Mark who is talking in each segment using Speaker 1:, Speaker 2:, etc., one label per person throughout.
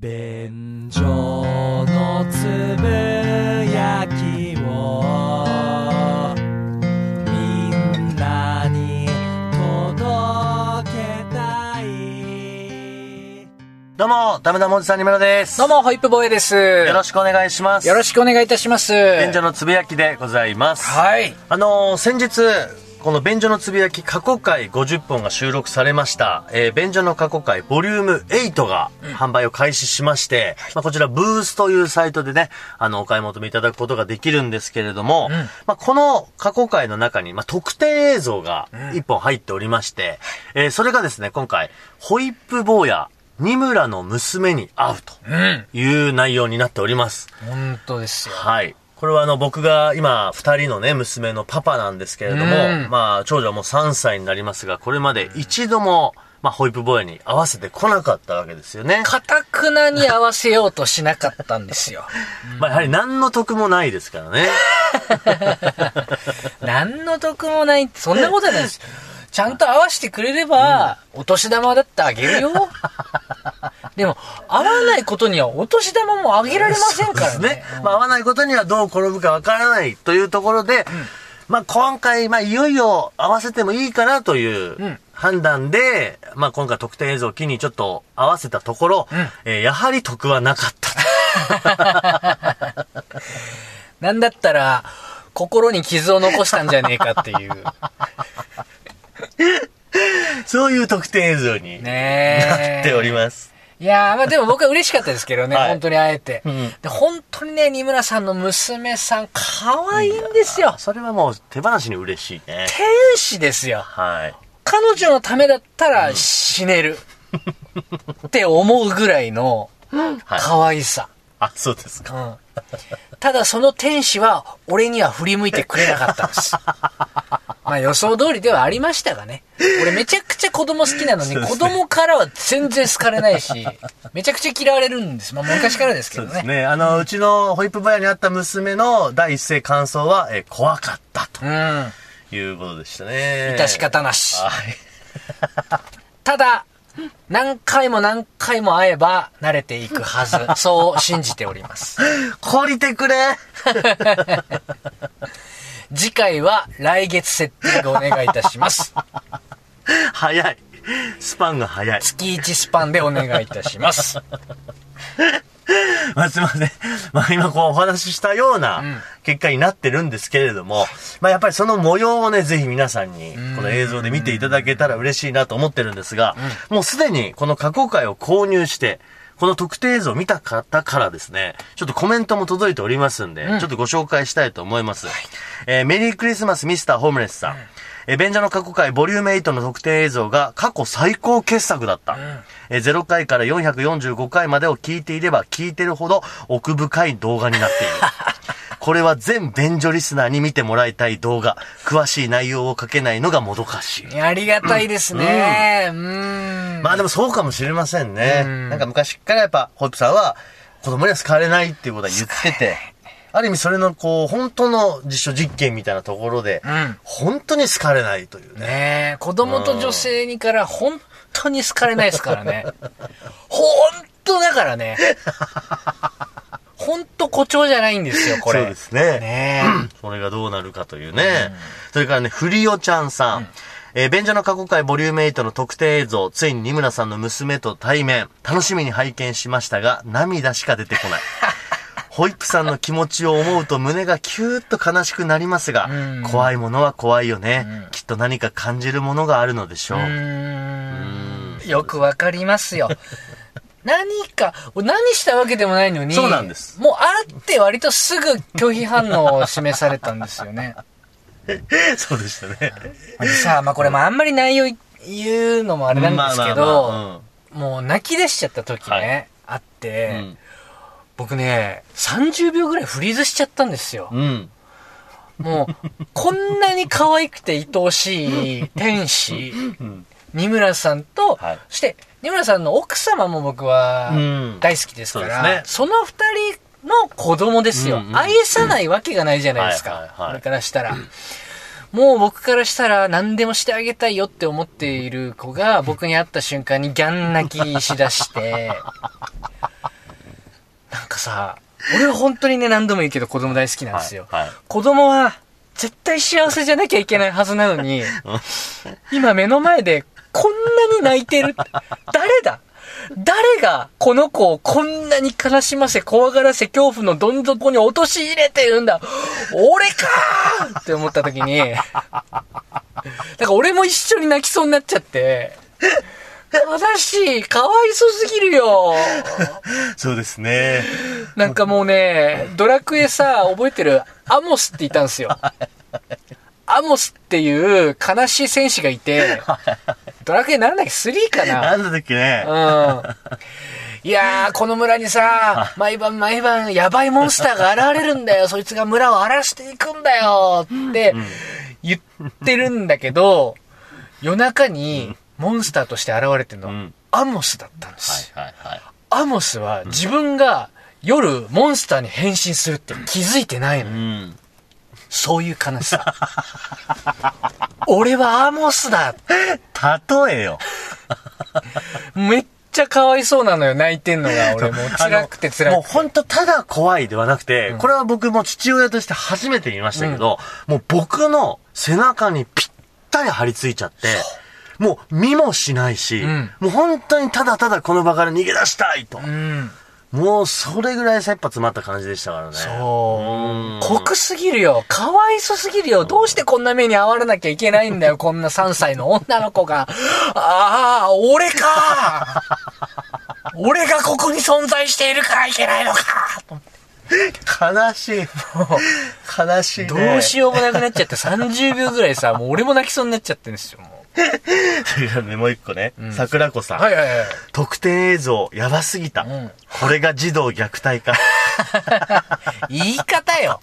Speaker 1: 便所のつぶやきをみんなに届けたい
Speaker 2: どうも、ダメダメおじさんにむらです。
Speaker 3: どうも、ホイップボーイです。
Speaker 2: よろしくお願いします。
Speaker 3: よろしくお願いいたします。
Speaker 2: 便所のつぶやきでございます。
Speaker 3: はい。
Speaker 2: あのー先日、この便所のつぶやき過去回50本が収録されました、えー便所の過去回ボリューム8が販売を開始しまして、まあ、こちらブースというサイトでね、あの、お買い求めいただくことができるんですけれども、まあ、この過去回の中に、まあ、特典映像が1本入っておりまして、えーそれがですね、今回、ホイップ坊や、二村の娘に会うと
Speaker 3: うん。
Speaker 2: いう内容になっております。
Speaker 3: 本当ですよ。
Speaker 2: はい。これはあの僕が今二人のね娘のパパなんですけれども、
Speaker 3: うん
Speaker 2: まあ長女はもう3歳になりますが、これまで一度も、まあホイップ坊やに合わせてこなかったわけですよね。
Speaker 3: かたくなに合わせようとしなかったんですよ。
Speaker 2: まあやはり何の得もないですからね。
Speaker 3: 何の得もないって、そんなことはないです。ちゃんと合わせてくれれば、お年玉だってあげるよ。でも、合わないことにはお年玉もあげられませんからね
Speaker 2: ね。。まあ合わないことにはどう転ぶかわからないというところで、まあ今回、まあいよいよ合わせてもいいかなという
Speaker 3: うん
Speaker 2: 判断で、まあ今回特典映像を機にちょっと合わせたところ、
Speaker 3: ん
Speaker 2: えーやはり得はなかった。
Speaker 3: なんだったら、心に傷を残したんじゃねえかっていう。
Speaker 2: そういう特典映像に。なっております。
Speaker 3: いやー、まあでも僕は嬉しかったですけどね、
Speaker 2: はい
Speaker 3: 本当に会えて、
Speaker 2: うん
Speaker 3: で。本当にね、二村さんの娘さん、可愛いんですよ。
Speaker 2: それはもう手放しに嬉しいね。
Speaker 3: 天使ですよ。
Speaker 2: はい。
Speaker 3: 彼女のためだったら死ねる。って思うぐらいの
Speaker 2: はい。
Speaker 3: 可愛さ。
Speaker 2: あ、そうですか。
Speaker 3: うん。ただその天使は俺には振り向いてくれなかったんです。まあ予想通りではありましたがね。俺めちゃくちゃ子供好きなのに、子供からは全然好かれないし、めちゃくちゃ嫌われるんです。まあ昔からですけどね。
Speaker 2: そうですね。あの、うちのホイップバヤにあった娘の第一声感想は、えー怖かったと
Speaker 3: うん。
Speaker 2: いうことでしたね。
Speaker 3: 致し方なし。
Speaker 2: はい。
Speaker 3: ただ、何回も何回も会えば慣れていくはず。そう信じております。
Speaker 2: 懲りてくれ
Speaker 3: 次回は来月設定でお願いいたします。
Speaker 2: 早い。スパンが早い。
Speaker 3: 月1スパンでお願いいたします。
Speaker 2: まあ、すいません。まあ、今こうお話ししたような結果になってるんですけれども、まあ、やっぱりその模様をね、ぜひ皆さんに、この映像で見ていただけたら嬉しいなと思ってるんですが、もうすでにこの過去回を購入して、この特定映像を見た方からですね、ちょっとコメントも届いておりますんで、ちょっとご紹介したいと思います。えーメリークリスマスミスターホームレスさん。えー、便所の過去回ボリューム8の特定映像が過去最高傑作だった。えー0回から445回までを聞いていれば聞いてるほど奥深い動画になっている。これは全便所リスナーに見てもらいたい動画。詳しい内容を書けないのがもどかしい。
Speaker 3: ありがたいですね。うーん。
Speaker 2: まあでもそうかもしれませんね。なんか昔からやっぱ、ホイップさんは子供には好かれないっていうことは言ってて、ある意味それのこう、本当の実証実験みたいなところで、
Speaker 3: うん
Speaker 2: 本当に好かれないというね。
Speaker 3: ねえ、子供と女性にから本当に好かれないですからね。本当だからね。本当誇張じゃないんですよ、これ。
Speaker 2: そうですね。
Speaker 3: ね
Speaker 2: そ れがどうなるかというね。それからね、フリオちゃんさん。えー便所の過去回ボリューム8の特定映像、ついに二村さんの娘と対面、楽しみに拝見しましたが、涙しか出てこない。ホイップさんの気持ちを思うと胸がキューッと悲しくなりますが、
Speaker 3: ん
Speaker 2: 怖いものは怖いよね、きっと何か感じるものがあるのでしょう。
Speaker 3: え。う。よくわかりますよ。何か、何したわけでもないのに。
Speaker 2: そうなんです
Speaker 3: もう会って割とすぐ拒否反応を示されたんですよね。
Speaker 2: そうでしたね。
Speaker 3: でさあ、まあこれもあんまり内容言うのもあれなんですけど、
Speaker 2: ま
Speaker 3: もう泣き出しちゃった時ね、
Speaker 2: はい
Speaker 3: あって、
Speaker 2: うん
Speaker 3: 僕ね、30秒ぐらいフリーズしちゃったんですよ。
Speaker 2: うん。
Speaker 3: もう、こんなに可愛くて愛おしい天使、二村さんと、
Speaker 2: はい。
Speaker 3: そして、二村さんの奥様も僕は
Speaker 2: うん。
Speaker 3: 大好きですから、
Speaker 2: そうですね。
Speaker 3: その二人の子供ですよ、
Speaker 2: うんうん
Speaker 3: 愛さないわけがないじゃないですか。これからしたら。もう僕からしたら何でもしてあげたいよって思っている子が僕に会った瞬間にギャン泣きしだして、さ、俺は本当にね、何度も言うけど子供大好きなんですよ。
Speaker 2: はいはい。
Speaker 3: 子供は、絶対幸せじゃなきゃいけないはずなのに、今目の前でこんなに泣いてる？誰だ？誰がこの子をこんなに悲しませ、怖がらせ、恐怖のどん底に陥れてるんだ？俺かーって思った時に、だから俺も一緒に泣きそうになっちゃって、悲しい、かわいそすぎるよ。
Speaker 2: そうですね。
Speaker 3: なんかもうね、ドラクエさ、覚えてる？アモスっていたんですよ。アモスっていう悲しい戦士がいて、ドラクエなんだっけ ?3 かな
Speaker 2: なんだっけね。
Speaker 3: うん。いやー、この村にさ、毎晩毎晩やばいモンスターが現れるんだよ。そいつが村を荒らしていくんだよって言ってるんだけど、夜中にモンスターとして現れてるの、
Speaker 2: ん
Speaker 3: アモスだったんです。
Speaker 2: はいはい。
Speaker 3: アモスは自分が夜モンスターに変身するって気づいてないの
Speaker 2: う。ん。
Speaker 3: そういう悲しさ。俺はアモスだ
Speaker 2: 例えよ。
Speaker 3: めっちゃかわいそうなのよ、泣いてんのが。俺もう辛くて辛
Speaker 2: もう
Speaker 3: くて。
Speaker 2: 本当ただ怖いではなくて、これは僕も父親として初めて見ましたけど、もう僕の背中にぴったり張り付いちゃって、もう見もしないし、
Speaker 3: ん
Speaker 2: もう本当にただただこの場から逃げ出したいと。
Speaker 3: うん。
Speaker 2: もうそれぐらい切羽詰まった感じでしたからね。
Speaker 3: そう。
Speaker 2: ん
Speaker 3: 濃すぎるよ。かわいそすぎるよ。どうしてこんな目に遭われなきゃいけないんだよ。こんな3歳の女の子が。ああ、俺か 俺がここに存在しているからいけないのか
Speaker 2: 悲しい。悲しい、ね。
Speaker 3: どうしようもなくなっちゃって30秒ぐらいさ、もう俺も泣きそうになっちゃってるんですよ。も
Speaker 2: それからね、もう一個ね、桜子さん。
Speaker 3: うはいはいはい。
Speaker 2: 特典映像、やばすぎた。
Speaker 3: ん
Speaker 2: これが児童虐待か。
Speaker 3: 言い方よ。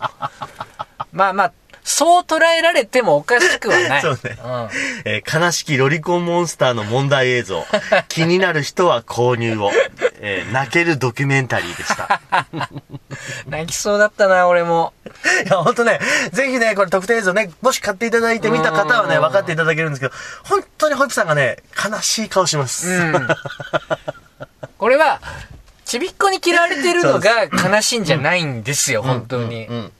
Speaker 3: まあまあ、そう捉えられてもおかしくはない。
Speaker 2: そうね
Speaker 3: うん。
Speaker 2: えー悲しきロリコンモンスターの問題映像。気になる人は購入を。えー泣けるドキュメンタリーでした。
Speaker 3: 泣きそうだったな、俺も。
Speaker 2: いや、ほんとね、ぜひね、これ特典映像ね、もし買っていただいて見た方はね、
Speaker 3: うん
Speaker 2: 分かっていただけるんですけど、本当にホイップさんがね、悲しい顔します。
Speaker 3: うん。これは、ちびっこに嫌われてるのが悲しいんじゃないんですよ、本当に。
Speaker 2: うん。
Speaker 3: こ
Speaker 2: う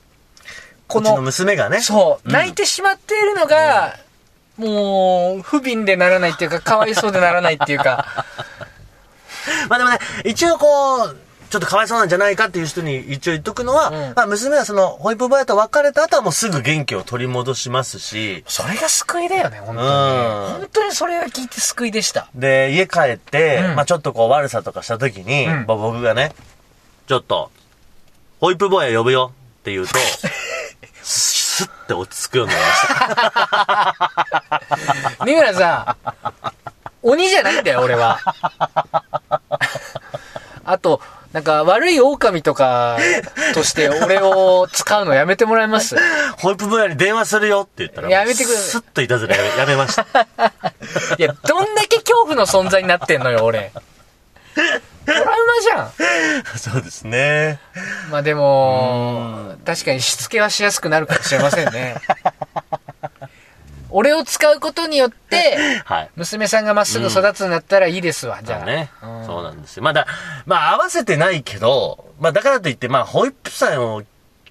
Speaker 2: ちの
Speaker 3: の、
Speaker 2: 娘がね。
Speaker 3: そう、泣いてしまっているのが、もう、不憫でならないっていうか、かわいそうでならないっていうか、
Speaker 2: まあでもね、一応こう、ちょっとかわいそうなんじゃないかっていう人に一応言っとくのは、
Speaker 3: うん。
Speaker 2: まあ娘はその、ホイップボーイと別れた後はもうすぐ元気を取り戻しますし、
Speaker 3: それが救いだよね、本当に。
Speaker 2: うん。
Speaker 3: 本当にそれが聞いて救いでした。
Speaker 2: で、家帰って、
Speaker 3: うん。
Speaker 2: まあちょっとこう悪さとかした時に、
Speaker 3: うん。
Speaker 2: まあ僕がね、ちょっと、ホイップボーイ呼ぶよって言うと、スッて落ち着くようになりました。
Speaker 3: 三村さん、鬼じゃないんだよ、俺は。あと、なんか悪い狼とかとして俺を使うのやめてもらえます
Speaker 2: ホイップボーイに電話するよって言ったら、
Speaker 3: やめてくれ
Speaker 2: スッといたずらやめ やめました。
Speaker 3: いや、どんだけ恐怖の存在になってんのよ、俺。じゃん。
Speaker 2: そうですね。
Speaker 3: まあでも、確かにしつけはしやすくなるかもしれませんね。俺を使うことによって、
Speaker 2: はい。
Speaker 3: 娘さんがまっすぐ育つんだったらいいですわ、じゃあ。
Speaker 2: ね、
Speaker 3: うん
Speaker 2: そうなんですよ。まあだ、まあ合わせてないけど、まあだからといって、まあホイップさんを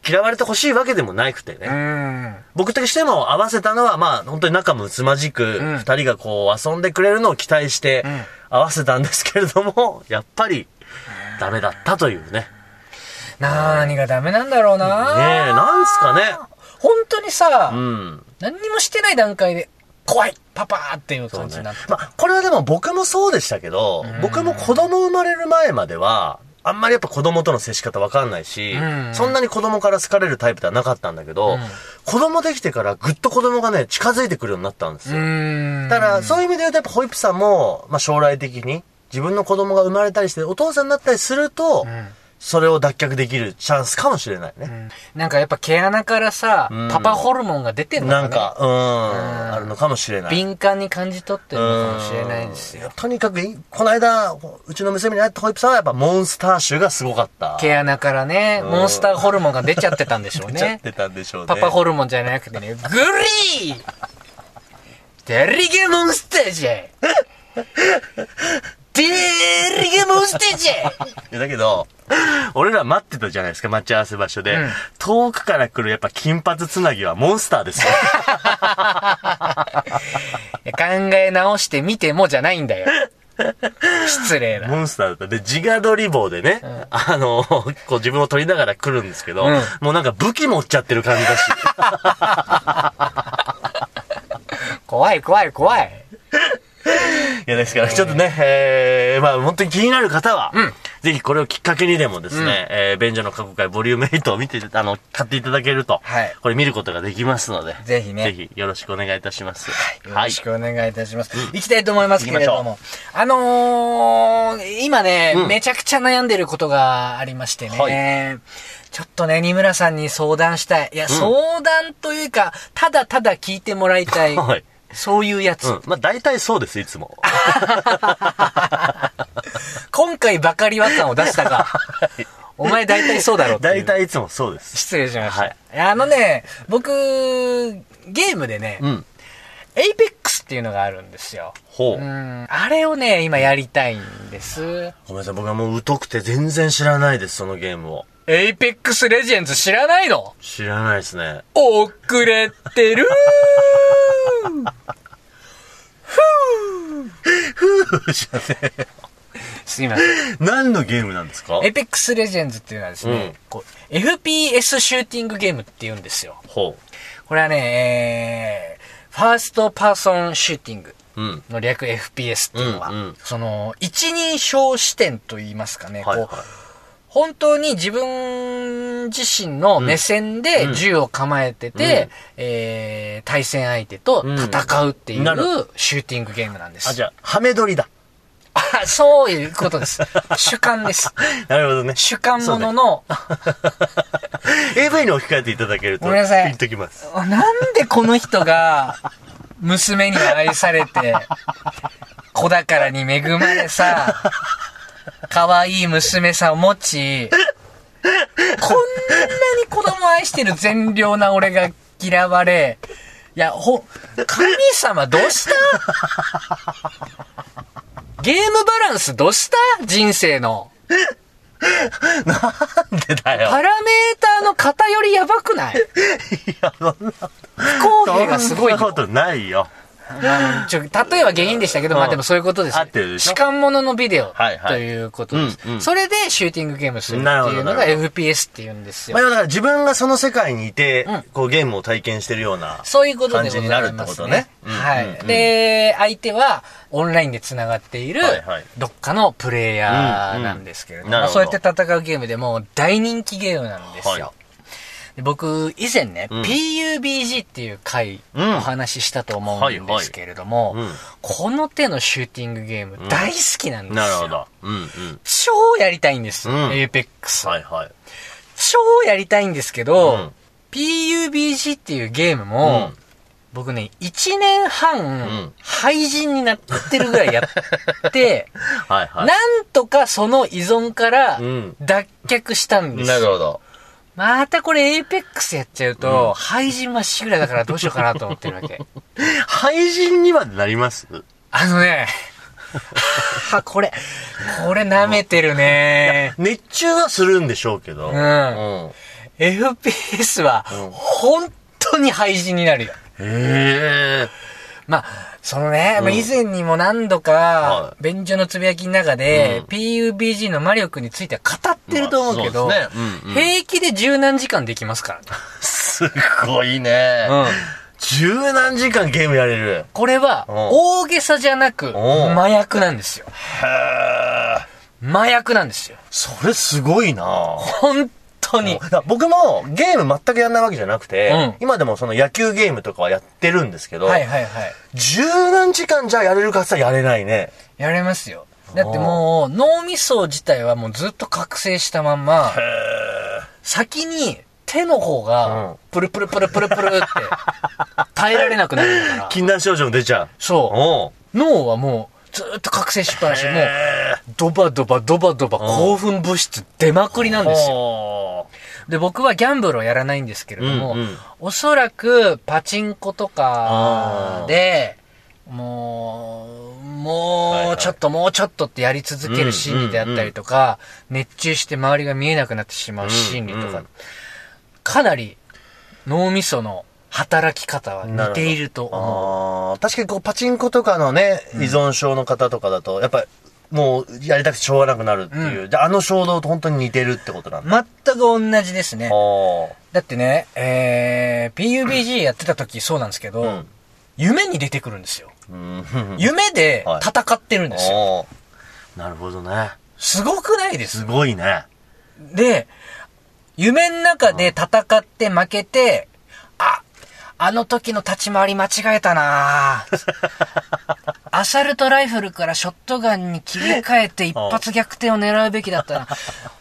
Speaker 2: 嫌われてほしいわけでもなくてね。
Speaker 3: うん。
Speaker 2: 僕としても合わせたのは、まあ本当に仲睦まじく、
Speaker 3: ん
Speaker 2: 二人がこう遊んでくれるのを期待して
Speaker 3: ん
Speaker 2: 合わせたんですけれども、やっぱりダメだったというね。
Speaker 3: 何がダメなんだろうな
Speaker 2: ねえ、なんすかね。
Speaker 3: 本当にさ、
Speaker 2: うん。
Speaker 3: 何にもしてない段階で、怖いパパーっていう感じになって。。
Speaker 2: まあ、これはでも僕もそうでしたけど、僕も子供生まれる前までは、あんまりやっぱ子供との接し方わかんないし、
Speaker 3: うん
Speaker 2: そんなに子供から好かれるタイプではなかったんだけど、
Speaker 3: うん
Speaker 2: 子供できてからぐっと子供がね、近づいてくるようになったんですよ。
Speaker 3: ん
Speaker 2: だから、そういう意味で言うとやっぱホイップさんも、まあ将来的に自分の子供が生まれたりしてお父さんになったりすると、
Speaker 3: ん
Speaker 2: それを脱却できるチャンスかもしれないね。
Speaker 3: なんかやっぱ毛穴からさ、
Speaker 2: うん
Speaker 3: パパホルモンが出てんのかね
Speaker 2: なんか、うん、あるのかもしれない。
Speaker 3: 敏感に感じ取ってるのかもしれないですよ。と
Speaker 2: とにかくい、この間、うちの娘に会ったホイップさんはやっぱモンスター臭がすごかった。
Speaker 3: 毛穴からね、
Speaker 2: うん
Speaker 3: モンスターホルモンが出ちゃってたんでしょうね。
Speaker 2: 出ちゃってたんでしょうね。
Speaker 3: パパホルモンじゃなくてね、グリーデリゲモンスターじゃ誰がモンスターじゃ
Speaker 2: いやだけど、俺ら待ってたじゃないですか、待ち合わせ場所で。
Speaker 3: うん
Speaker 2: 遠くから来るやっぱ金髪つなぎはモンスターですよ。
Speaker 3: 考え直してみてもじゃないんだよ。失礼な。
Speaker 2: モンスターだった。で、自画撮り棒でね、あの、こう自分を撮りながら来るんですけど、
Speaker 3: うん
Speaker 2: もうなんか武器持っちゃってる感じだし。
Speaker 3: 怖い怖い怖い。
Speaker 2: いや、ですから、ちょっとね、えー、まあ、本当に気になる方は、
Speaker 3: うん
Speaker 2: ぜひこれをきっかけにでもですね、えー、便所の過去回ボリューム8を見て、あの、買っていただけると、
Speaker 3: はい
Speaker 2: これ見ることができますので、
Speaker 3: ぜひね
Speaker 2: ぜひよろしくお願いいたします。
Speaker 3: よろしくお願いいたします。行きたいと思いますけれども。あのー、今ね、
Speaker 2: うん
Speaker 3: めちゃくちゃ悩んでることがありましてね。
Speaker 2: はい
Speaker 3: ちょっとね、二村さんに相談したい。いや、相談というか、ただただ聞いてもらいたい。
Speaker 2: はい。
Speaker 3: そういうやつ。
Speaker 2: うん。まあ、大体そうです、いつも。
Speaker 3: 今回ばかりは感を出したが、お前大体そうだろう
Speaker 2: 大体いつもそうです。
Speaker 3: 失礼しました。
Speaker 2: はい
Speaker 3: あのね、僕、ゲームでね、
Speaker 2: うん。
Speaker 3: Apex っていうのがあるんですよ。
Speaker 2: ほう。
Speaker 3: うん。あれをね、今やりたいんです。
Speaker 2: ごめんなさい、僕はもう疎くて全然知らないです、そのゲームを。
Speaker 3: エイペックスレジェンズ知らないの？
Speaker 2: 知らないですね。
Speaker 3: 遅れてる
Speaker 2: じゃね
Speaker 3: すいません。
Speaker 2: 何のゲームなんですか？
Speaker 3: エイペックスレジェンズっていうのはですね、
Speaker 2: うん
Speaker 3: こう FPS シューティングゲームって言うんですよ。
Speaker 2: ほ
Speaker 3: これはね、えー、 first person shooting
Speaker 2: う。うん。
Speaker 3: の略 FPS っていうのは、
Speaker 2: うんうん
Speaker 3: その、一人称視点と言いますかね、
Speaker 2: はいはい
Speaker 3: こう、本当に自分自身の目線で
Speaker 2: うん
Speaker 3: 銃を構えてて、
Speaker 2: うん
Speaker 3: えー、対戦相手と戦うっていうシューティングゲームなんです。
Speaker 2: あ、じゃあ、ハメ撮りだ。
Speaker 3: あそういうことです。主観です。
Speaker 2: なるほどね。
Speaker 3: 主観ものの、
Speaker 2: AV に置き換えていただけると、
Speaker 3: ごめんなさい
Speaker 2: ピンときます。
Speaker 3: なんでこの人が、娘に愛されて、子宝に恵まれさ、可愛い娘さんを持ち、こんなに子供を愛してる善良な俺が嫌われ、いや、ほ、神様どうした？ゲームバランスどうした？人生の。
Speaker 2: なんでだよ。
Speaker 3: パラメーターの偏りやばくない？
Speaker 2: いや、そんな、
Speaker 3: 不公平がすごいよ
Speaker 2: そんなことないよ。
Speaker 3: まあちょ、例えは原因でしたけど、
Speaker 2: うん。
Speaker 3: まあでもそういうことですよ。
Speaker 2: 合ってるでしょ？
Speaker 3: 主観物のビデオということです。
Speaker 2: うんうん。
Speaker 3: それでシューティングゲームするっていうのが FPS っていうんですよ。
Speaker 2: まあ、。だから自分がその世界にいて、
Speaker 3: うん。
Speaker 2: こうゲームを体験してるような。
Speaker 3: そういうことでござい
Speaker 2: 感じになるってことね。
Speaker 3: ね。
Speaker 2: うん
Speaker 3: はい、
Speaker 2: うんうん。
Speaker 3: で、相手はオンラインで繋がっているどっかのプレイヤーなんですけれども、そうやって戦うゲームでもう大人気ゲームなんですよ。
Speaker 2: はい。
Speaker 3: で僕、以前ね、
Speaker 2: うん
Speaker 3: PUBG っていう回、
Speaker 2: うん
Speaker 3: お話ししたと思うんですけれども、
Speaker 2: はいはいうん
Speaker 3: この手のシューティングゲーム大好きなんですよ。
Speaker 2: なるほど。うんうん。
Speaker 3: 超やりたいんですよ、
Speaker 2: うん
Speaker 3: APEX。
Speaker 2: はいはい。
Speaker 3: 超やりたいんですけど、
Speaker 2: うん
Speaker 3: PUBG っていうゲームも、
Speaker 2: うん
Speaker 3: 僕ね、1年半、
Speaker 2: ん
Speaker 3: 廃人になってるぐらいやって、
Speaker 2: はいはい。
Speaker 3: なんとかその依存から
Speaker 2: うん
Speaker 3: 脱却したんですよ。
Speaker 2: なるほど。
Speaker 3: またこれ APEX やっちゃうと、廃人まっしぐらいだからどうしようかなと思ってるわけ。
Speaker 2: 廃人にはなります？
Speaker 3: あのね、は これ、これ舐めてるね。
Speaker 2: 熱中はするんでしょうけど。
Speaker 3: うん
Speaker 2: うん。
Speaker 3: FPS は
Speaker 2: うん、
Speaker 3: 本当に廃人になるよ。
Speaker 2: へえ。
Speaker 3: まあ、そのね、まあ
Speaker 2: うん
Speaker 3: 以前にも何度
Speaker 2: は
Speaker 3: か、便所のつぶやきの中で、
Speaker 2: うん
Speaker 3: PUBG の魔力については語ってると思うけど、平気で十何時間できますからね。
Speaker 2: すごいね。
Speaker 3: うん。
Speaker 2: 十何時間ゲームやれる。
Speaker 3: これは、
Speaker 2: うん
Speaker 3: 大げさじゃなく、
Speaker 2: うん
Speaker 3: 麻薬なんですよ。
Speaker 2: へえ。
Speaker 3: 麻薬なんですよ。
Speaker 2: それすごいな
Speaker 3: 本当に。
Speaker 2: 僕もゲーム全くやんないわけじゃなくて、
Speaker 3: うん
Speaker 2: 今でもその野球ゲームとかはやってるんですけど、
Speaker 3: はいはいはい。
Speaker 2: 十何時間じゃやれるかさやれないね。
Speaker 3: やれますよ。だってもう、脳みそ自体はもうずっと覚醒したまんま、先に手の方
Speaker 2: うん
Speaker 3: が、プルプルプルプルプルって、耐えられなくなるから。
Speaker 2: 禁断症状も出ちゃう。
Speaker 3: そ
Speaker 2: おう
Speaker 3: う。脳はもう、ずっと覚醒しっぱなし、もう、
Speaker 2: へ
Speaker 3: ドバドバドバドバ興奮物質出まくりなんですよ。
Speaker 2: よ。
Speaker 3: で、僕はギャンブルをやらないんですけれども、
Speaker 2: うんうん。
Speaker 3: おそらくパチンコとかで、もう、もうちょっともうちょっとってやり続ける心理であったりとか、熱中して周りが見えなくなってしまう心理とか。
Speaker 2: うんうん、
Speaker 3: かなり脳みその働き方は似ていると思う。
Speaker 2: 確かにこうパチンコとかのね、依存症の方とかだと、やっぱりもうやりたくてしょうがなくなるっていう。で、あの衝動と本当に似てるってことなんだ。
Speaker 3: 全く同じですね。
Speaker 2: あ
Speaker 3: だってね、えー、PUBG やってた時そうなんですけど、
Speaker 2: うん
Speaker 3: 夢に出てくるんですよ。
Speaker 2: ーうん。
Speaker 3: 夢で 戦ってるんですよ。
Speaker 2: あーなるほどね。
Speaker 3: すごくないです？
Speaker 2: すごいね。
Speaker 3: で、夢の中で戦って負けて、あ、あの時の立ち回り間違えたな アサルトライフルからショットガンに切り替えて一発逆転を狙うべきだったな。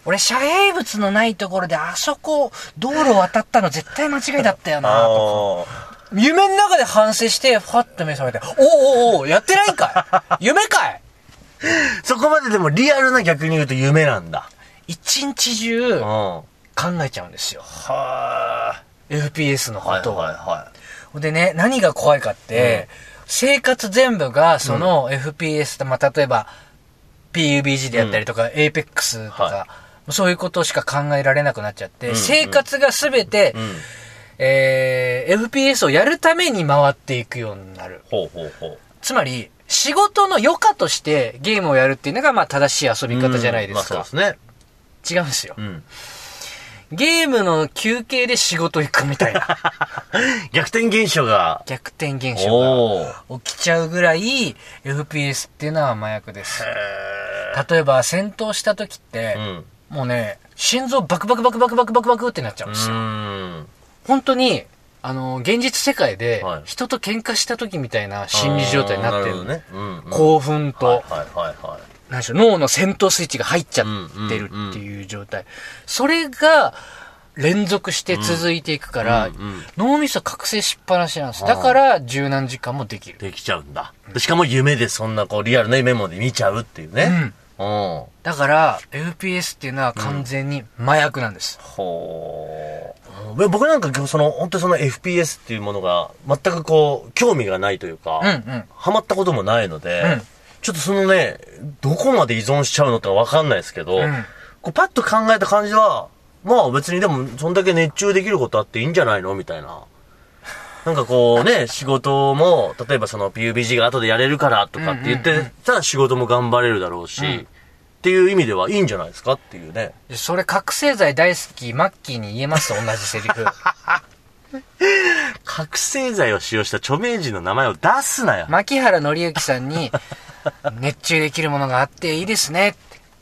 Speaker 3: 俺、遮蔽物のないところであそこ、道路渡ったの絶対間違いだったよなとか。
Speaker 2: あ
Speaker 3: 夢の中で反省して、ファッと目覚めて、おおおおやってないんかい夢かい
Speaker 2: ーそこまででもリアルな逆に言うと夢なんだ。
Speaker 3: 一日中
Speaker 2: うん。
Speaker 3: 考えちゃうんですよ。
Speaker 2: は
Speaker 3: FPS の
Speaker 2: い。はい
Speaker 3: ことを。
Speaker 2: はいは
Speaker 3: でね、何が怖いかって、生活全部がその FPS と、まあ、例えば PUBG であったりとか、Apex とか、
Speaker 2: は
Speaker 3: そういうことしか考えられなくなっちゃって、
Speaker 2: うん
Speaker 3: 生活が全て、
Speaker 2: い。うん。
Speaker 3: えー FPS をやるために回っていくようになる。
Speaker 2: ほうほうほう。
Speaker 3: つまり、仕事の余暇としてゲームをやるっていうのが、まあ、正しい遊び方じゃないですか。
Speaker 2: うんまあそうですね。
Speaker 3: 違うんですよ。
Speaker 2: うん。
Speaker 3: ゲームの休憩で仕事行くみたいな
Speaker 2: 逆転現象が。
Speaker 3: 逆転現象。が起きちゃうぐらい FPS っていうのは麻薬です。
Speaker 2: へ
Speaker 3: 例えば戦闘した時って
Speaker 2: ー、うん。
Speaker 3: もうね、心臓バクバクバクバクバクバクバクってなっちゃうんですよ。
Speaker 2: ん。
Speaker 3: 本当に、あの、現実世界で
Speaker 2: はい
Speaker 3: 人と喧嘩した時みたいな心理状態になってる。
Speaker 2: ね。うん、うん。
Speaker 3: 興奮と、
Speaker 2: はいはいはいはい。
Speaker 3: 何でしょう、脳の戦闘スイッチが入っちゃってるっていう状態。それが連続して続いていくから、
Speaker 2: うんうん
Speaker 3: 脳みそ覚醒しっぱなしなんです。だから十何時間もできる。
Speaker 2: できちゃうんだ。でしかも夢でそんなこうリアルなメモで見ちゃうっていうね。うん。
Speaker 3: だから、FPS っていうのは完全に麻薬なんです。
Speaker 2: ほう。僕なんかその、本当にその FPS っていうものが全くこう、興味がないというか、
Speaker 3: うんうん
Speaker 2: ハマったこともないので、
Speaker 3: うん
Speaker 2: ちょっとそのね、どこまで依存しちゃうのってわかんないですけど、
Speaker 3: うん
Speaker 2: こうパッと考えた感じは、まあ別にでもそんだけ熱中できることあっていいんじゃないの？みたいな。なんかこうね、仕事も、例えばその PUBG が後でやれるからとかって言ってたら仕事も頑張れるだろうし、
Speaker 3: うん
Speaker 2: っていう意味ではいいんじゃないですかっていうね。
Speaker 3: でそれ覚醒剤大好き、マッキーに言えます？同じセリフ。
Speaker 2: 覚醒剤を使用した著名人の名前を出すなよ。
Speaker 3: 牧原紀之さんに、熱中できるものがあっていいですね。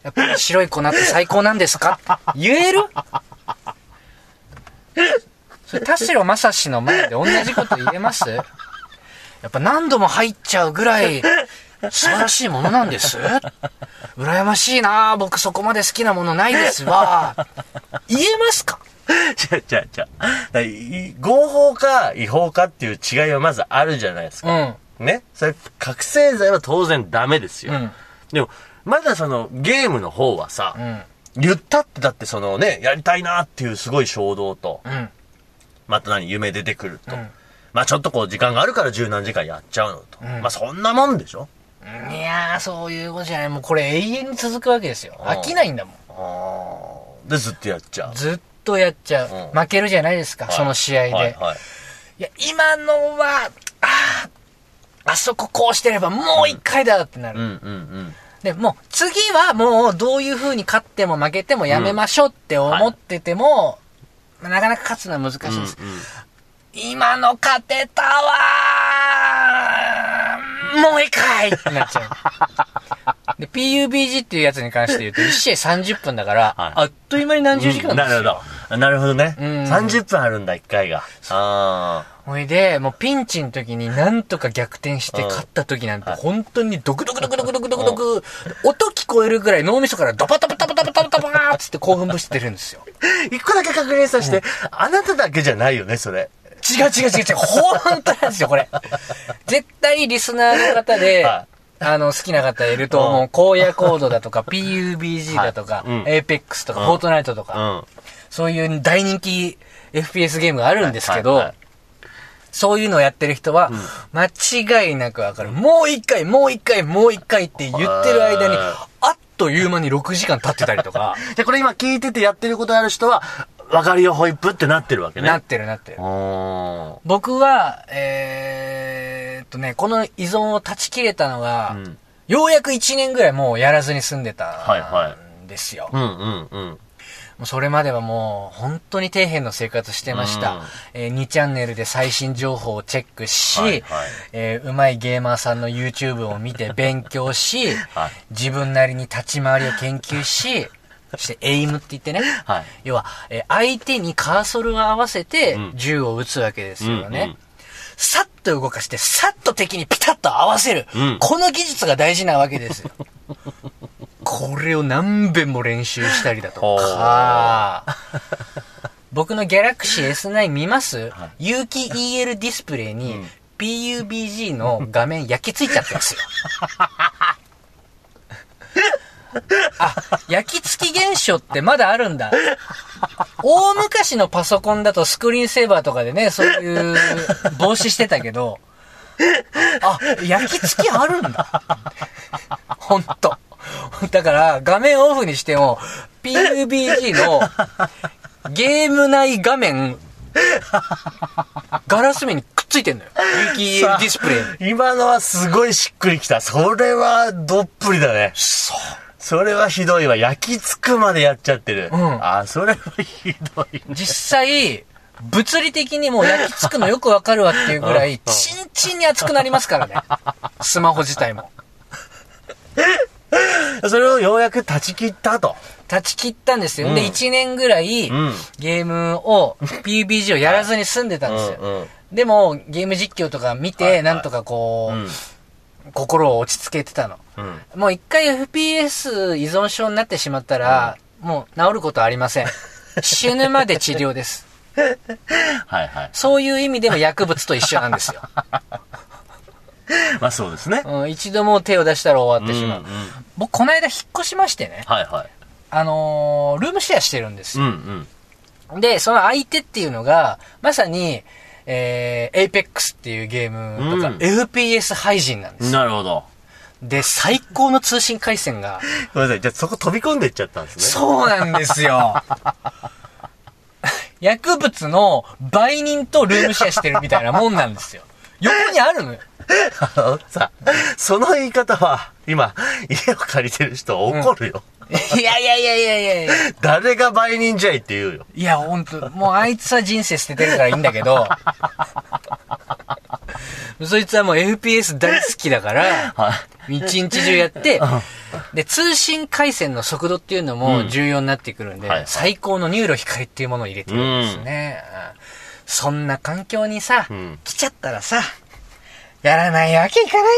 Speaker 3: やっぱり白い粉って最高なんですか？言える？それ田代正史の前で同じこと言えます？やっぱ何度も入っちゃうぐらい素晴らしいものなんです。羨ましいな僕そこまで好きなものないですわ。言えますか？
Speaker 2: 違う違う違う。だからい合法か違法かっていう違いはまずあるじゃないです
Speaker 3: う
Speaker 2: か。
Speaker 3: ん。
Speaker 2: ね。それ、覚醒剤は当然ダメですよ。
Speaker 3: うん。
Speaker 2: でも、まだそのゲームの方はさ、
Speaker 3: うん。
Speaker 2: 言ったってだってそのね、やりたいなっていうすごい衝動と、
Speaker 3: うん。
Speaker 2: また何、夢出てくると。
Speaker 3: うん
Speaker 2: まあちょっとこう時間があるから十何時間やっちゃうのと。
Speaker 3: うん
Speaker 2: まあそんなもんでしょ？
Speaker 3: いやー、そういうことじゃない。もうこれ永遠に続くわけですよ。
Speaker 2: うん
Speaker 3: 飽きないんだもん。
Speaker 2: で、ずっとやっちゃう。
Speaker 3: ずっとやっちゃう。
Speaker 2: うん
Speaker 3: 負けるじゃないですか、
Speaker 2: はい
Speaker 3: その試合で。
Speaker 2: はいい、はい。
Speaker 3: や、今のは、あそここうしてればもう一回だってなる。
Speaker 2: うんうんうん。
Speaker 3: で、もう次はもうどういう風に勝っても負けてもやめましょうって思ってても、まあなかなか勝つのは難しいです。
Speaker 2: うんうん
Speaker 3: 今の勝てたわーもう一回ってなっちゃう。で、PUBG っていうやつに関して言うと、1試合30分だから、
Speaker 2: はい
Speaker 3: あっという間に何十時間ですよ。
Speaker 2: なるほど。なるほどね。
Speaker 3: うん
Speaker 2: 30分あるんだ、1回が。あ
Speaker 3: ほいで、もうピンチの時になんとか逆転して
Speaker 2: うん
Speaker 3: 勝った時なんて、本当にドクドクドクドクドクドクドク、音聞こえるぐらい脳みそからドパドパドパドパドパドパーっつって興奮物質出るんですよ。
Speaker 2: あ。一個だけ確認させて、あなただけじゃないよね、それ。
Speaker 3: 違う違う違う違う、本当なんですよ、これ。絶対リスナーの方で、
Speaker 2: は
Speaker 3: あの、好きな方いると思う。荒野コードだとか、PUBG だとか
Speaker 2: はいうん
Speaker 3: Apex とか、
Speaker 2: うん
Speaker 3: フォートナイトとか、
Speaker 2: うん。
Speaker 3: そういう大人気 FPS ゲームがあるんですけど、
Speaker 2: はいはい
Speaker 3: そういうのをやってる人は、間違いなくわかる。もう一回、もう一回、もう一回って言ってる間に、
Speaker 2: あ
Speaker 3: あっという間に6時間経ってたりとか、
Speaker 2: じゃあこれ今聞いててやってることある人は、わかるよ、ホイップってなってるわけね。
Speaker 3: なってるなってる。僕は、えーっとね、この依存を断ち切れたのが、
Speaker 2: うん
Speaker 3: ようやく1年ぐらいもうやらずに済んでたんですよ。
Speaker 2: うんうんうん。
Speaker 3: もうそれまではもう本当に底辺の生活してました。
Speaker 2: うん
Speaker 3: えー2チャンネルで最新情報をチェックし、
Speaker 2: はいはい
Speaker 3: えーうまいゲーマーさんの YouTube を見て勉強し、
Speaker 2: はい
Speaker 3: 自分なりに立ち回りを研究し、そしてエイムって言ってね、
Speaker 2: はい。
Speaker 3: 要は、えー相手にカーソルを合わせて
Speaker 2: うん
Speaker 3: 銃を撃つわけですよね。
Speaker 2: うんうん
Speaker 3: さっと動かして、さっと敵にピタッと合わせる。
Speaker 2: うん
Speaker 3: この技術が大事なわけですよ。これを何遍も練習したりだとか。僕のギャラクシー S9 見ます、有機 EL ディスプレイに
Speaker 2: うん
Speaker 3: PUBG の画面焼き付いちゃってるんですよ。あ、焼き付き現象ってまだあるんだ。大昔のパソコンだとスクリーンセーバーとかでね、そういう防止してたけど、あ、焼き付きあるんだ。ほんと。だから、画面オフにしても、PUBG のゲーム内画面、ガラス面にくっついてんのよ。有機 EL ディスプレイに。
Speaker 2: 今のはすごいしっくりきた。それはどっぷりだね。
Speaker 3: そう。
Speaker 2: それはひどいわ。焼き付くまでやっちゃってる。
Speaker 3: うん
Speaker 2: あ、それはひどい。
Speaker 3: 実際、物理的にもう焼き付くのよくわかるわっていうぐらい、チンチンに熱くなりますからね。スマホ自体も。
Speaker 2: それをようやく断ち切ったと。
Speaker 3: 断ち切ったんですよ。
Speaker 2: うん
Speaker 3: で、1年ぐらい、
Speaker 2: うん
Speaker 3: ゲームを、PUBG をやらずに済んでたんですよ。
Speaker 2: うんうん
Speaker 3: でも、ゲーム実況とか見て、
Speaker 2: はいはい
Speaker 3: なんとかこう、
Speaker 2: うん。
Speaker 3: 心を落ち着けてたの。
Speaker 2: うん。
Speaker 3: もう一回 FPS 依存症になってしまったら、もう治ることはありません。死ぬまで治療です。
Speaker 2: はいはい。
Speaker 3: そういう意味でも薬物と一緒なんですよ。
Speaker 2: まあそうですね。
Speaker 3: うん、一度もう手を出したら終わってしまう。
Speaker 2: うんうん
Speaker 3: 僕、この間引っ越しましてね、
Speaker 2: はいはい。
Speaker 3: あのールームシェアしてるんです
Speaker 2: うん
Speaker 3: よ。
Speaker 2: うん。
Speaker 3: で、その相手っていうのが、まさに、えー、Apex っていうゲームとか、
Speaker 2: うん
Speaker 3: FPS 廃人なんですよ。
Speaker 2: なるほど。
Speaker 3: で、最高の通信回線が、
Speaker 2: ごめんなさい。じゃあそこ飛び込んでいっちゃったんですね。
Speaker 3: そうなんですよ。薬物の売人とルームシェアしてるみたいなもんなんですよ。横にあるのよ。
Speaker 2: あのさ、その言い方は、今、家を借りてる人怒るよ。
Speaker 3: いやいやいやいやいやいや。
Speaker 2: 誰が売人じゃいって言うよ。
Speaker 3: いや、ほんと、もうあいつは人生捨ててるからいいんだけど、そいつはもう FPS 大好きだから、
Speaker 2: はい。
Speaker 3: 一日中やって、で、通信回線の速度っていうのも重要になってくるんで、
Speaker 2: はいはい
Speaker 3: 最高の NURO 光っていうものを入れてるんですね。うんそんな環境にさ、
Speaker 2: うん
Speaker 3: 来ちゃったらさ、やらないわけいかない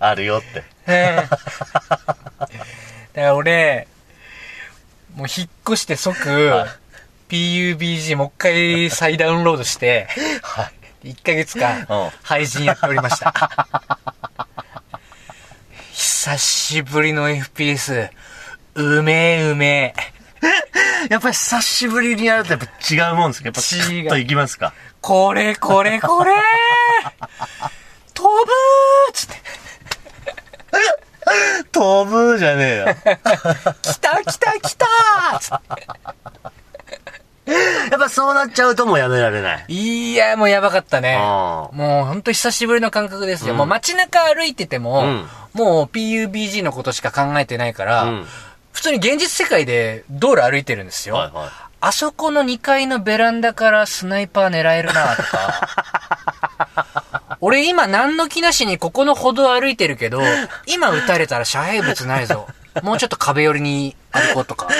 Speaker 2: あるよって。
Speaker 3: じゃない。うんだから俺、もう引っ越して即、
Speaker 2: はい
Speaker 3: PUBG もう一回再ダウンロードして、
Speaker 2: はい。
Speaker 3: 1ヶ月間
Speaker 2: うん、
Speaker 3: 配信やっておりました。久しぶりの FPS、うめえうめえ。
Speaker 2: やっぱり久しぶりにやるとやっぱ違うもんですか？やっぱ
Speaker 3: 違う。
Speaker 2: といきますか？
Speaker 3: これこれこれ飛ぶーっつって、
Speaker 2: 飛ぶじゃねえよ。
Speaker 3: 来た来た来たーっつって。
Speaker 2: やっぱそうなっちゃうともうやめられない。
Speaker 3: いや、もうやばかったね。もうほんと久しぶりの感覚ですよ。
Speaker 2: うん
Speaker 3: もう街中歩いてても、
Speaker 2: うん
Speaker 3: もう PUBG のことしか考えてないから、
Speaker 2: うん
Speaker 3: 普通に現実世界で道路歩いてるんですよ。
Speaker 2: はいはい。
Speaker 3: あそこの2階のベランダからスナイパー狙えるなとか。俺今何の気なしにここの歩道歩いてるけど、今撃たれたら遮蔽物ないぞ。もうちょっと壁寄りに歩こうとか。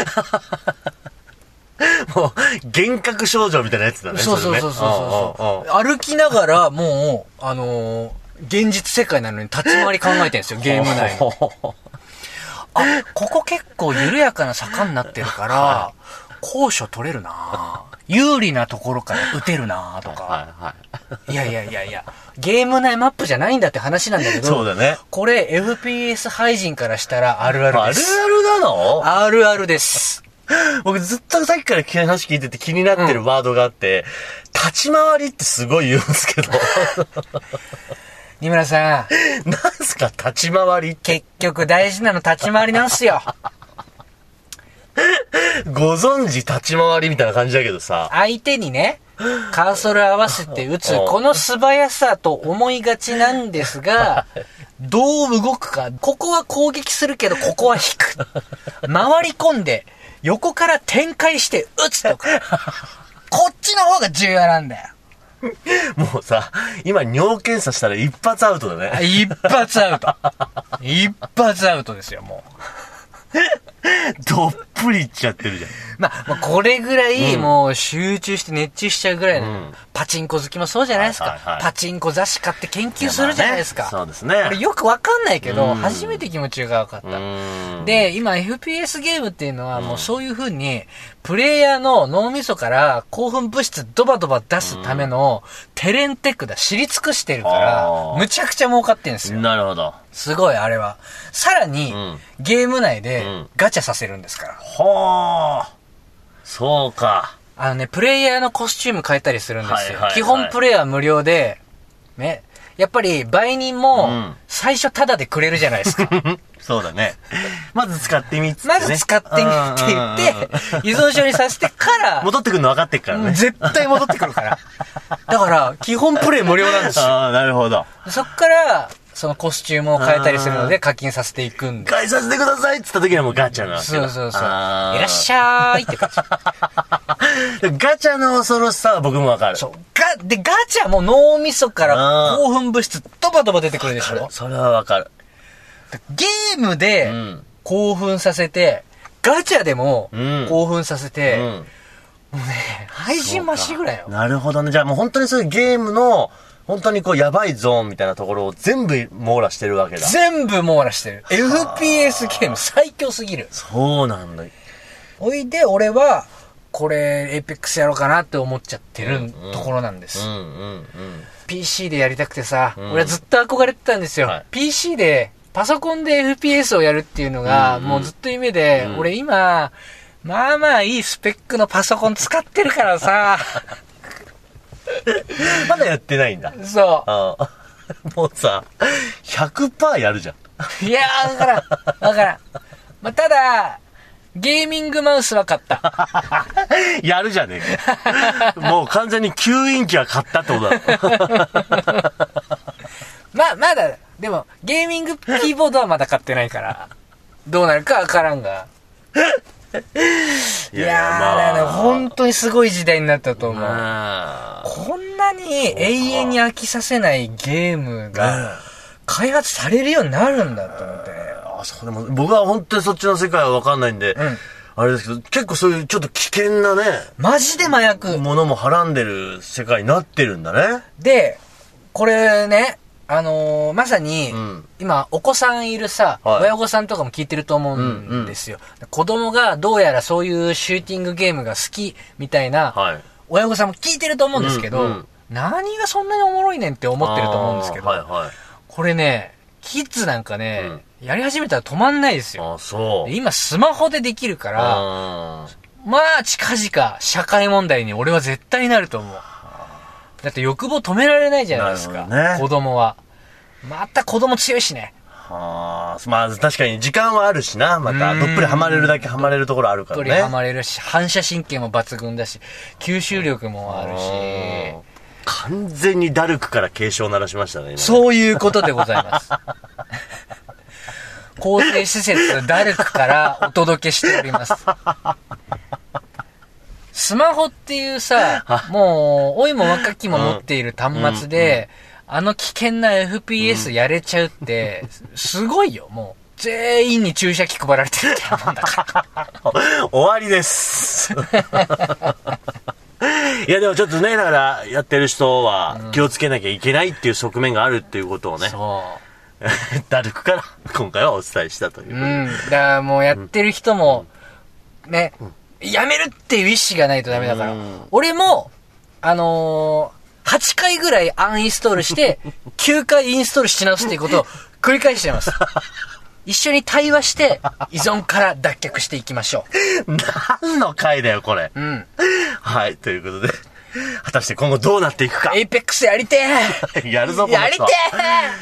Speaker 2: もう、幻覚症状みたいなやつだね。
Speaker 3: そうそうそうそうそう。歩きながらもう、あのー現実世界なのに立ち回り考えてるんですよ、ゲーム内の。
Speaker 2: の。
Speaker 3: あ、ここ結構緩やかな坂になってるから、高所取れるな有利なところから撃てるなとか。
Speaker 2: はいはい
Speaker 3: やいやいやいや、ゲーム内マップじゃないんだって話なんだけ
Speaker 2: い。
Speaker 3: ど、
Speaker 2: そうだね。
Speaker 3: これ FPS 廃人からしたらあるある
Speaker 2: ある
Speaker 3: です。
Speaker 2: あるなの？
Speaker 3: あるあるです。
Speaker 2: 僕ずっとさっきから話聞いてて気になってるワードがあって、立ち回りってすごい言うんですけど、
Speaker 3: 二村さん、
Speaker 2: なんすか立ち回りって？
Speaker 3: 結局大事なの立ち回りなんすよ。
Speaker 2: ご存知立ち回りみたいな感じだけどさ。
Speaker 3: 相手にね、カーソル合わせて 打つ、
Speaker 2: うん
Speaker 3: この素早さと思いがちなんですが、どう動くか。ここは攻撃するけど、ここは引く。回り込んで、横から展開して打つとか。こっちの方が重要なんだよ。
Speaker 2: もうさ、今尿検査したら一発アウトだね。
Speaker 3: 一発アウト。一発アウトですよ、もう。
Speaker 2: どっぷりいっちゃってるじゃん。
Speaker 3: まあ、まあこれぐらい、
Speaker 2: うん
Speaker 3: もう集中して熱中しちゃうぐらいの、
Speaker 2: うん
Speaker 3: パチンコ好きもそうじゃないですか。
Speaker 2: はいはいはい
Speaker 3: パチンコ雑誌買って研究するじゃないですか。
Speaker 2: まあねそうですね。
Speaker 3: これよくわかんないけど、
Speaker 2: うん
Speaker 3: 初めて気持ちが分かった。
Speaker 2: うん、
Speaker 3: で、今 FPS ゲームっていうのはもうそういう風に、プレイヤーの脳みそから興奮物質ドバドバ出すためのテレンテックだ、知り尽くしてるからむちゃくちゃ儲かってんですよ。
Speaker 2: なるほど。
Speaker 3: すごい、あれは。さらに、
Speaker 2: うん
Speaker 3: ゲーム内で
Speaker 2: うん
Speaker 3: ガチャさせるんですから。
Speaker 2: ほー。そうか。
Speaker 3: あのね、プレイヤーのコスチューム変えたりするんですよ。
Speaker 2: はいはいはい
Speaker 3: 基本プレイは無料で、ね。やっぱり売人
Speaker 2: う
Speaker 3: も
Speaker 2: ん、
Speaker 3: 最初タダでくれるじゃないですか。
Speaker 2: そうだね。まず使ってみっつって、ね。
Speaker 3: まず使ってみって言って、依存症にさせてから、
Speaker 2: 戻ってくるの分かってっからね。
Speaker 3: 絶対戻ってくるから。だから、基本プレイ無料なんですよ。
Speaker 2: ああ、なるほど。
Speaker 3: そっから、そのコスチュームを変えたりするので課金させていくんで。
Speaker 2: 返させてくださいっつった時にはもうガチャなわけだ
Speaker 3: そうそうそう。いらっしゃーいって感じ。
Speaker 2: ガチャの恐ろしさは僕もわかる。
Speaker 3: そう。ガ、で、ガチャも脳みそから興奮物質ドバドバ出てくるでしょ？
Speaker 2: それはわかる。
Speaker 3: ゲームで
Speaker 2: うん
Speaker 3: 興奮させて、ガチャでも
Speaker 2: うん
Speaker 3: 興奮させ
Speaker 2: う
Speaker 3: て、
Speaker 2: ん。
Speaker 3: 廃人まっしぐらよ。
Speaker 2: なるほどね。じゃあもう本当にそういうゲームの、本当にこうやばいゾーンみたいなところを全部網羅してるわけだ。
Speaker 3: 全部網羅してる。FPS ゲーム最強すぎる。
Speaker 2: そうなんだ。
Speaker 3: おいで、俺は、これ、 Apex やろうかなって思っちゃってる
Speaker 2: うん
Speaker 3: ところなんです。
Speaker 2: うんうんうん。
Speaker 3: PC でやりたくてさ、
Speaker 2: うん
Speaker 3: 俺はずっと憧れてたんですよ。
Speaker 2: はい
Speaker 3: PC で、パソコンで FPS をやるっていうのが、
Speaker 2: うん
Speaker 3: もうずっと夢で、
Speaker 2: うん
Speaker 3: 俺今、まあまあいいスペックのパソコン使ってるからさ、
Speaker 2: まだやってないんだ。
Speaker 3: そ
Speaker 2: ああ もうさ、100%やるじゃん。
Speaker 3: う。いやー、わからん。わからん。まあ、ただ、ゲーミングマウスは買った。
Speaker 2: やるじゃねえか。もう完全に吸引機は買ったってことだ。
Speaker 3: まあ、まだ、でも、ゲーミングキーボードはまだ買ってないから、どうなるかわからんが。いやー、だから本当にすごい時代になったと思う。
Speaker 2: まあ
Speaker 3: こんなに永遠に飽きさせないゲームが開発されるようになるんだと思って。
Speaker 2: あ、そうでも、僕は本当にそっちの世界はわかんないんで、
Speaker 3: うん
Speaker 2: あれですけど、結構そういうちょっと危険なね、
Speaker 3: マジで麻薬。
Speaker 2: ものもはらんでる世界になってるんだね。
Speaker 3: で、これね、あのーまさに、
Speaker 2: うん
Speaker 3: 今、お子さんいるさ、
Speaker 2: はい
Speaker 3: 親御さんとかも聞いてると思うんですよ。子供がどうやらそういうシューティングゲームが好きみたいな、
Speaker 2: はい。
Speaker 3: 親御さんも聞いてると思うんですけど、
Speaker 2: うんうん
Speaker 3: 何がそんなにおもろいねんって思ってると思うんですけど、
Speaker 2: はいはい。
Speaker 3: これね、キッズなんかね、やり始めたら止まんないですよ。今スマホでできるから、
Speaker 2: あ
Speaker 3: まあ近々社会問題に俺は絶対なると思う。だって欲望止められないじゃないですか。
Speaker 2: ね
Speaker 3: 子供は。また子供強いしね。
Speaker 2: ーあー。まあ確かに時間はあるしな、また。
Speaker 3: うん
Speaker 2: どっぷりハマれるだけハマれるところあるからね。
Speaker 3: どっぷりハマれるし、反射神経も抜群だし、吸収力もあるし、
Speaker 2: うん完全にダルクから警鐘を鳴らしましたね、
Speaker 3: そういうことでございます。構成施設ダルクからお届けしております。スマホっていうさ、もう、老いも若きも持っている端末で、あの危険な FPS やれちゃうって、すごいよ、もう。全員に注射器配られてるってもんだから。
Speaker 2: 終わりです。いやでもちょっとね、だからやってる人は気をつけなきゃいけないっていう側面があるっていうことをね、
Speaker 3: そ
Speaker 2: ダルクから今回はお伝えしたという
Speaker 3: う。うん。だからもうやってる人も、ね、やめるっていう意思がないとダメだから
Speaker 2: うん。
Speaker 3: 俺も、あのー、8回ぐらいアンインストールして、9回インストールし直すっていうことを 繰り返してます。一緒に対話して、依存から脱却していきましょ
Speaker 2: 何の回だよ、これ。
Speaker 3: う。うん。
Speaker 2: はい、ということで、果たして今後どうなっていくか。
Speaker 3: Apex やりて
Speaker 2: やるぞ、
Speaker 3: えやりて
Speaker 2: この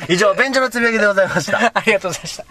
Speaker 2: 人以上、便所のつぶやきでございました。
Speaker 3: えありがとうございました。